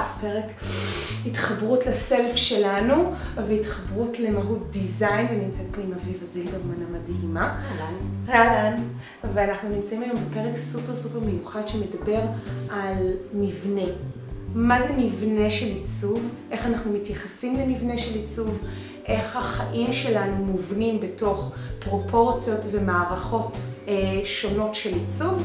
נוסף, פרק התחברות לסלף שלנו והתחברות למהות דיזיין, ונמצאת פה עם אביבה זילברמן המדהימה. אהלן. ואנחנו נמצאים היום בפרק סופר סופר מיוחד שמדבר על מבנה. מה זה מבנה של עיצוב, איך אנחנו מתייחסים למבנה של עיצוב, איך החיים שלנו מובנים בתוך פרופורציות ומערכות אה, שונות של עיצוב.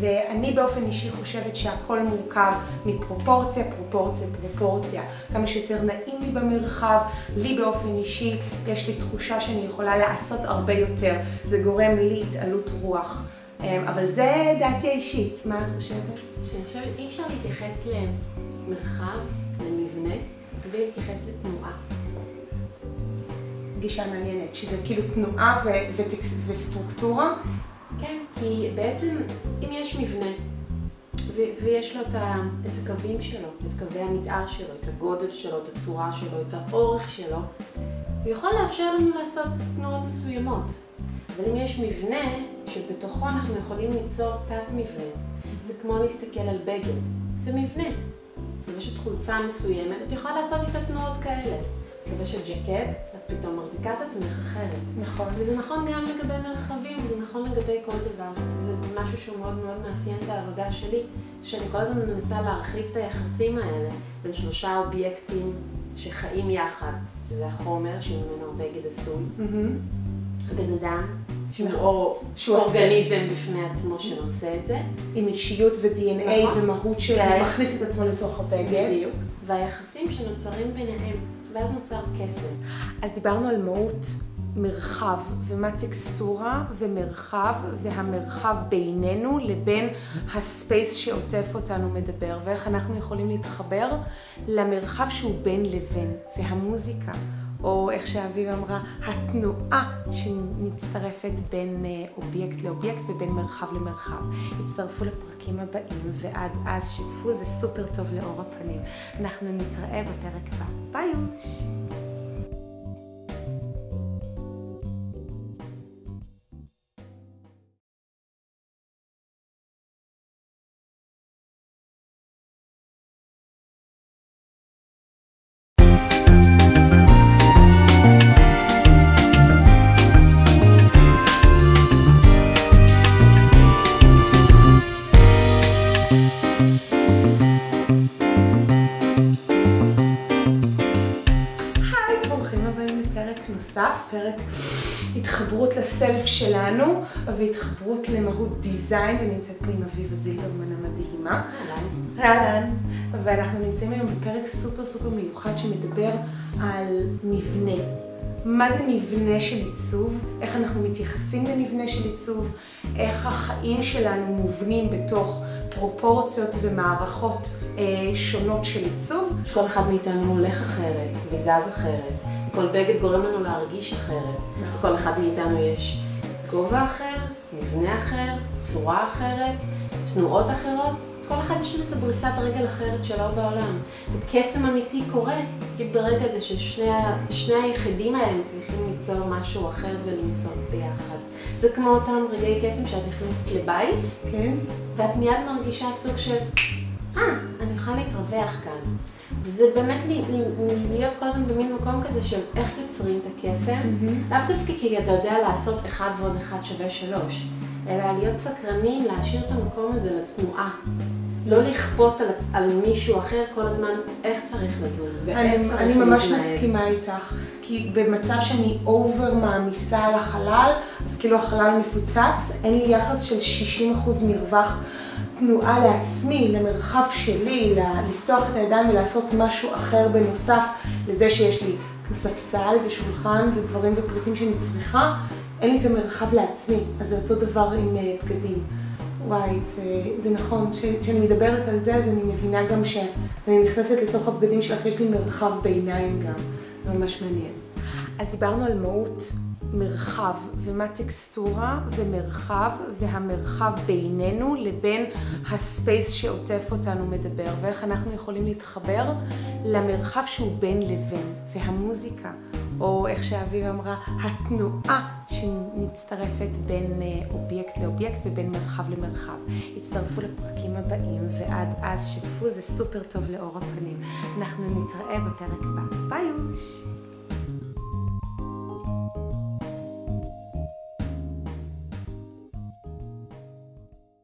ואני באופן אישי חושבת שהכל מורכב מפרופורציה, פרופורציה, פרופורציה. כמה שיותר נעים לי במרחב, לי באופן אישי יש לי תחושה שאני יכולה לעשות הרבה יותר. זה גורם לי התעלות רוח. אמ, אבל זה דעתי האישית, מה את חושבת? שאני חושבת, אי אפשר להתייחס למרחב, למבנה, בלי להתייחס לתנועה. גישה מעניינת, שזה כאילו תנועה וסטרוקטורה. כן, כי בעצם אם יש מבנה, ויש לו את, ה- את הקווים שלו, את קווי המתאר שלו, את הגודל שלו, את הצורה שלו, את האורך שלו, הוא יכול לאפשר לנו לעשות תנועות מסוימות. אבל אם יש מבנה, שבתוכו אנחנו יכולים ליצור תת מבנה, זה כמו להסתכל על בגד, זה מבנה. לובשת חולצה מסוימת, את יכולה לעשות איתה תנועות כאלה. לובשת ג'קט, את פתאום מחזיקה את עצמך אחרת. נכון. וזה נכון גם לגבי מרחבים, זה נכון לגבי כל דבר. זה משהו שהוא מאוד מאוד מאפיין את העבודה שלי, שאני כל הזמן מנסה להרחיב את היחסים האלה בין שלושה אובייקטים שחיים יחד, שזה החומר שממנו הבגד עשוי, מהמם. הבן אדם, שהוא נכון. שהוא עושה. אורגניזם בפני עצמו שנושא את זה, עם אישיות ו-DNA נכון. ומהות כן. שמכניס את עצמו לתוך הבגד. בדיוק, והיחסים שנוצרים ביניהם, ואז נוצר קסם. אז דיברנו על מהות מרחב ומה טקסטורה ומרחב והמרחב בינינו לבין ה space שעוטף אותנו מדבר ואיך אנחנו יכולים להתחבר למרחב שהוא בין לבין והמוזיקה או איך שאביב אמרה, התנועה שמצטרפת בין אה, אובייקט לאובייקט ובין מרחב למרחב. הצטרפו לפרקים הבאים ועד אז שתפו, זה סופר טוב לאור הפנים. אנחנו נתראה בפרק הבא. ביי יוש! נוסף, פרק התחברות לסלף שלנו והתחברות למהות דיזיין, ונמצאת פה עם אביבה זילברמן המדהימה. אהלן. אהלן, ואנחנו נמצאים היום בפרק סופר סופר מיוחד שמדבר על מבנה. מה זה מבנה של עיצוב, איך אנחנו מתייחסים למבנה של עיצוב, איך החיים שלנו מובנים בתוך פרופורציות ומערכות אה, שונות של עיצוב. כל אחד מאיתנו הולך אחרת, וזז אחרת. כל בגד גורם לנו להרגיש אחרת. לכל אחד מאיתנו יש גובה אחר, מבנה אחר, צורה אחרת, תנועות אחרות. כל אחד יש לו את הדריסת רגל אחרת שלו בעולם. וקסם אמיתי קורה בדיוק ברגע הזה ששני היחידים האלה מצליחים ליצור משהו אחר ולמצוץ ביחד. זה כמו אותם רגעי קסם שאת נכנסת לבית, כן. ואת מיד מרגישה סוג של, אה, יכולה להתרווח כאן. וזה באמת להיות כל הזמן במין מקום כזה של איך יוצרים את הקסם, לאו דווקא כי אתה יודע לעשות אחד ועוד אחד שווה שלוש, אלא להיות סקרנים, להשאיר את המקום הזה לתנועה. לא לכפות על, על מישהו אחר כל הזמן איך צריך לזוז ואיך אני, צריך אני ממש להתנהל. מסכימה איתך, כי במצב שאני אובר מעמיסה על החלל, אז כאילו החלל מפוצץ, אין לי יחס של 60% מרווח תנועה לעצמי, למרחב שלי, לפתוח את הידיים ולעשות משהו אחר בנוסף לזה שיש לי ספסל ושולחן ודברים ופריטים שאני צריכה, אין לי את המרחב לעצמי, אז זה אותו דבר עם אה, בגדים. וואי, זה, זה נכון, כש- כשאני מדברת על זה, אז אני מבינה גם שאני נכנסת לתוך הבגדים שלך, יש לי מרחב ביניים גם, ממש מעניין. אז דיברנו על מהות מרחב, ומה טקסטורה ומרחב, והמרחב בינינו לבין ה space שעוטף אותנו מדבר, ואיך אנחנו יכולים להתחבר למרחב שהוא בין לבין, והמוזיקה. או איך שאביב אמרה, התנועה שמצטרפת בין אה, אובייקט לאובייקט ובין מרחב למרחב. הצטרפו לפרקים הבאים, ועד אז שתפו, זה סופר טוב לאור הפנים. אנחנו נתראה בפרק הבא. ביי יוש!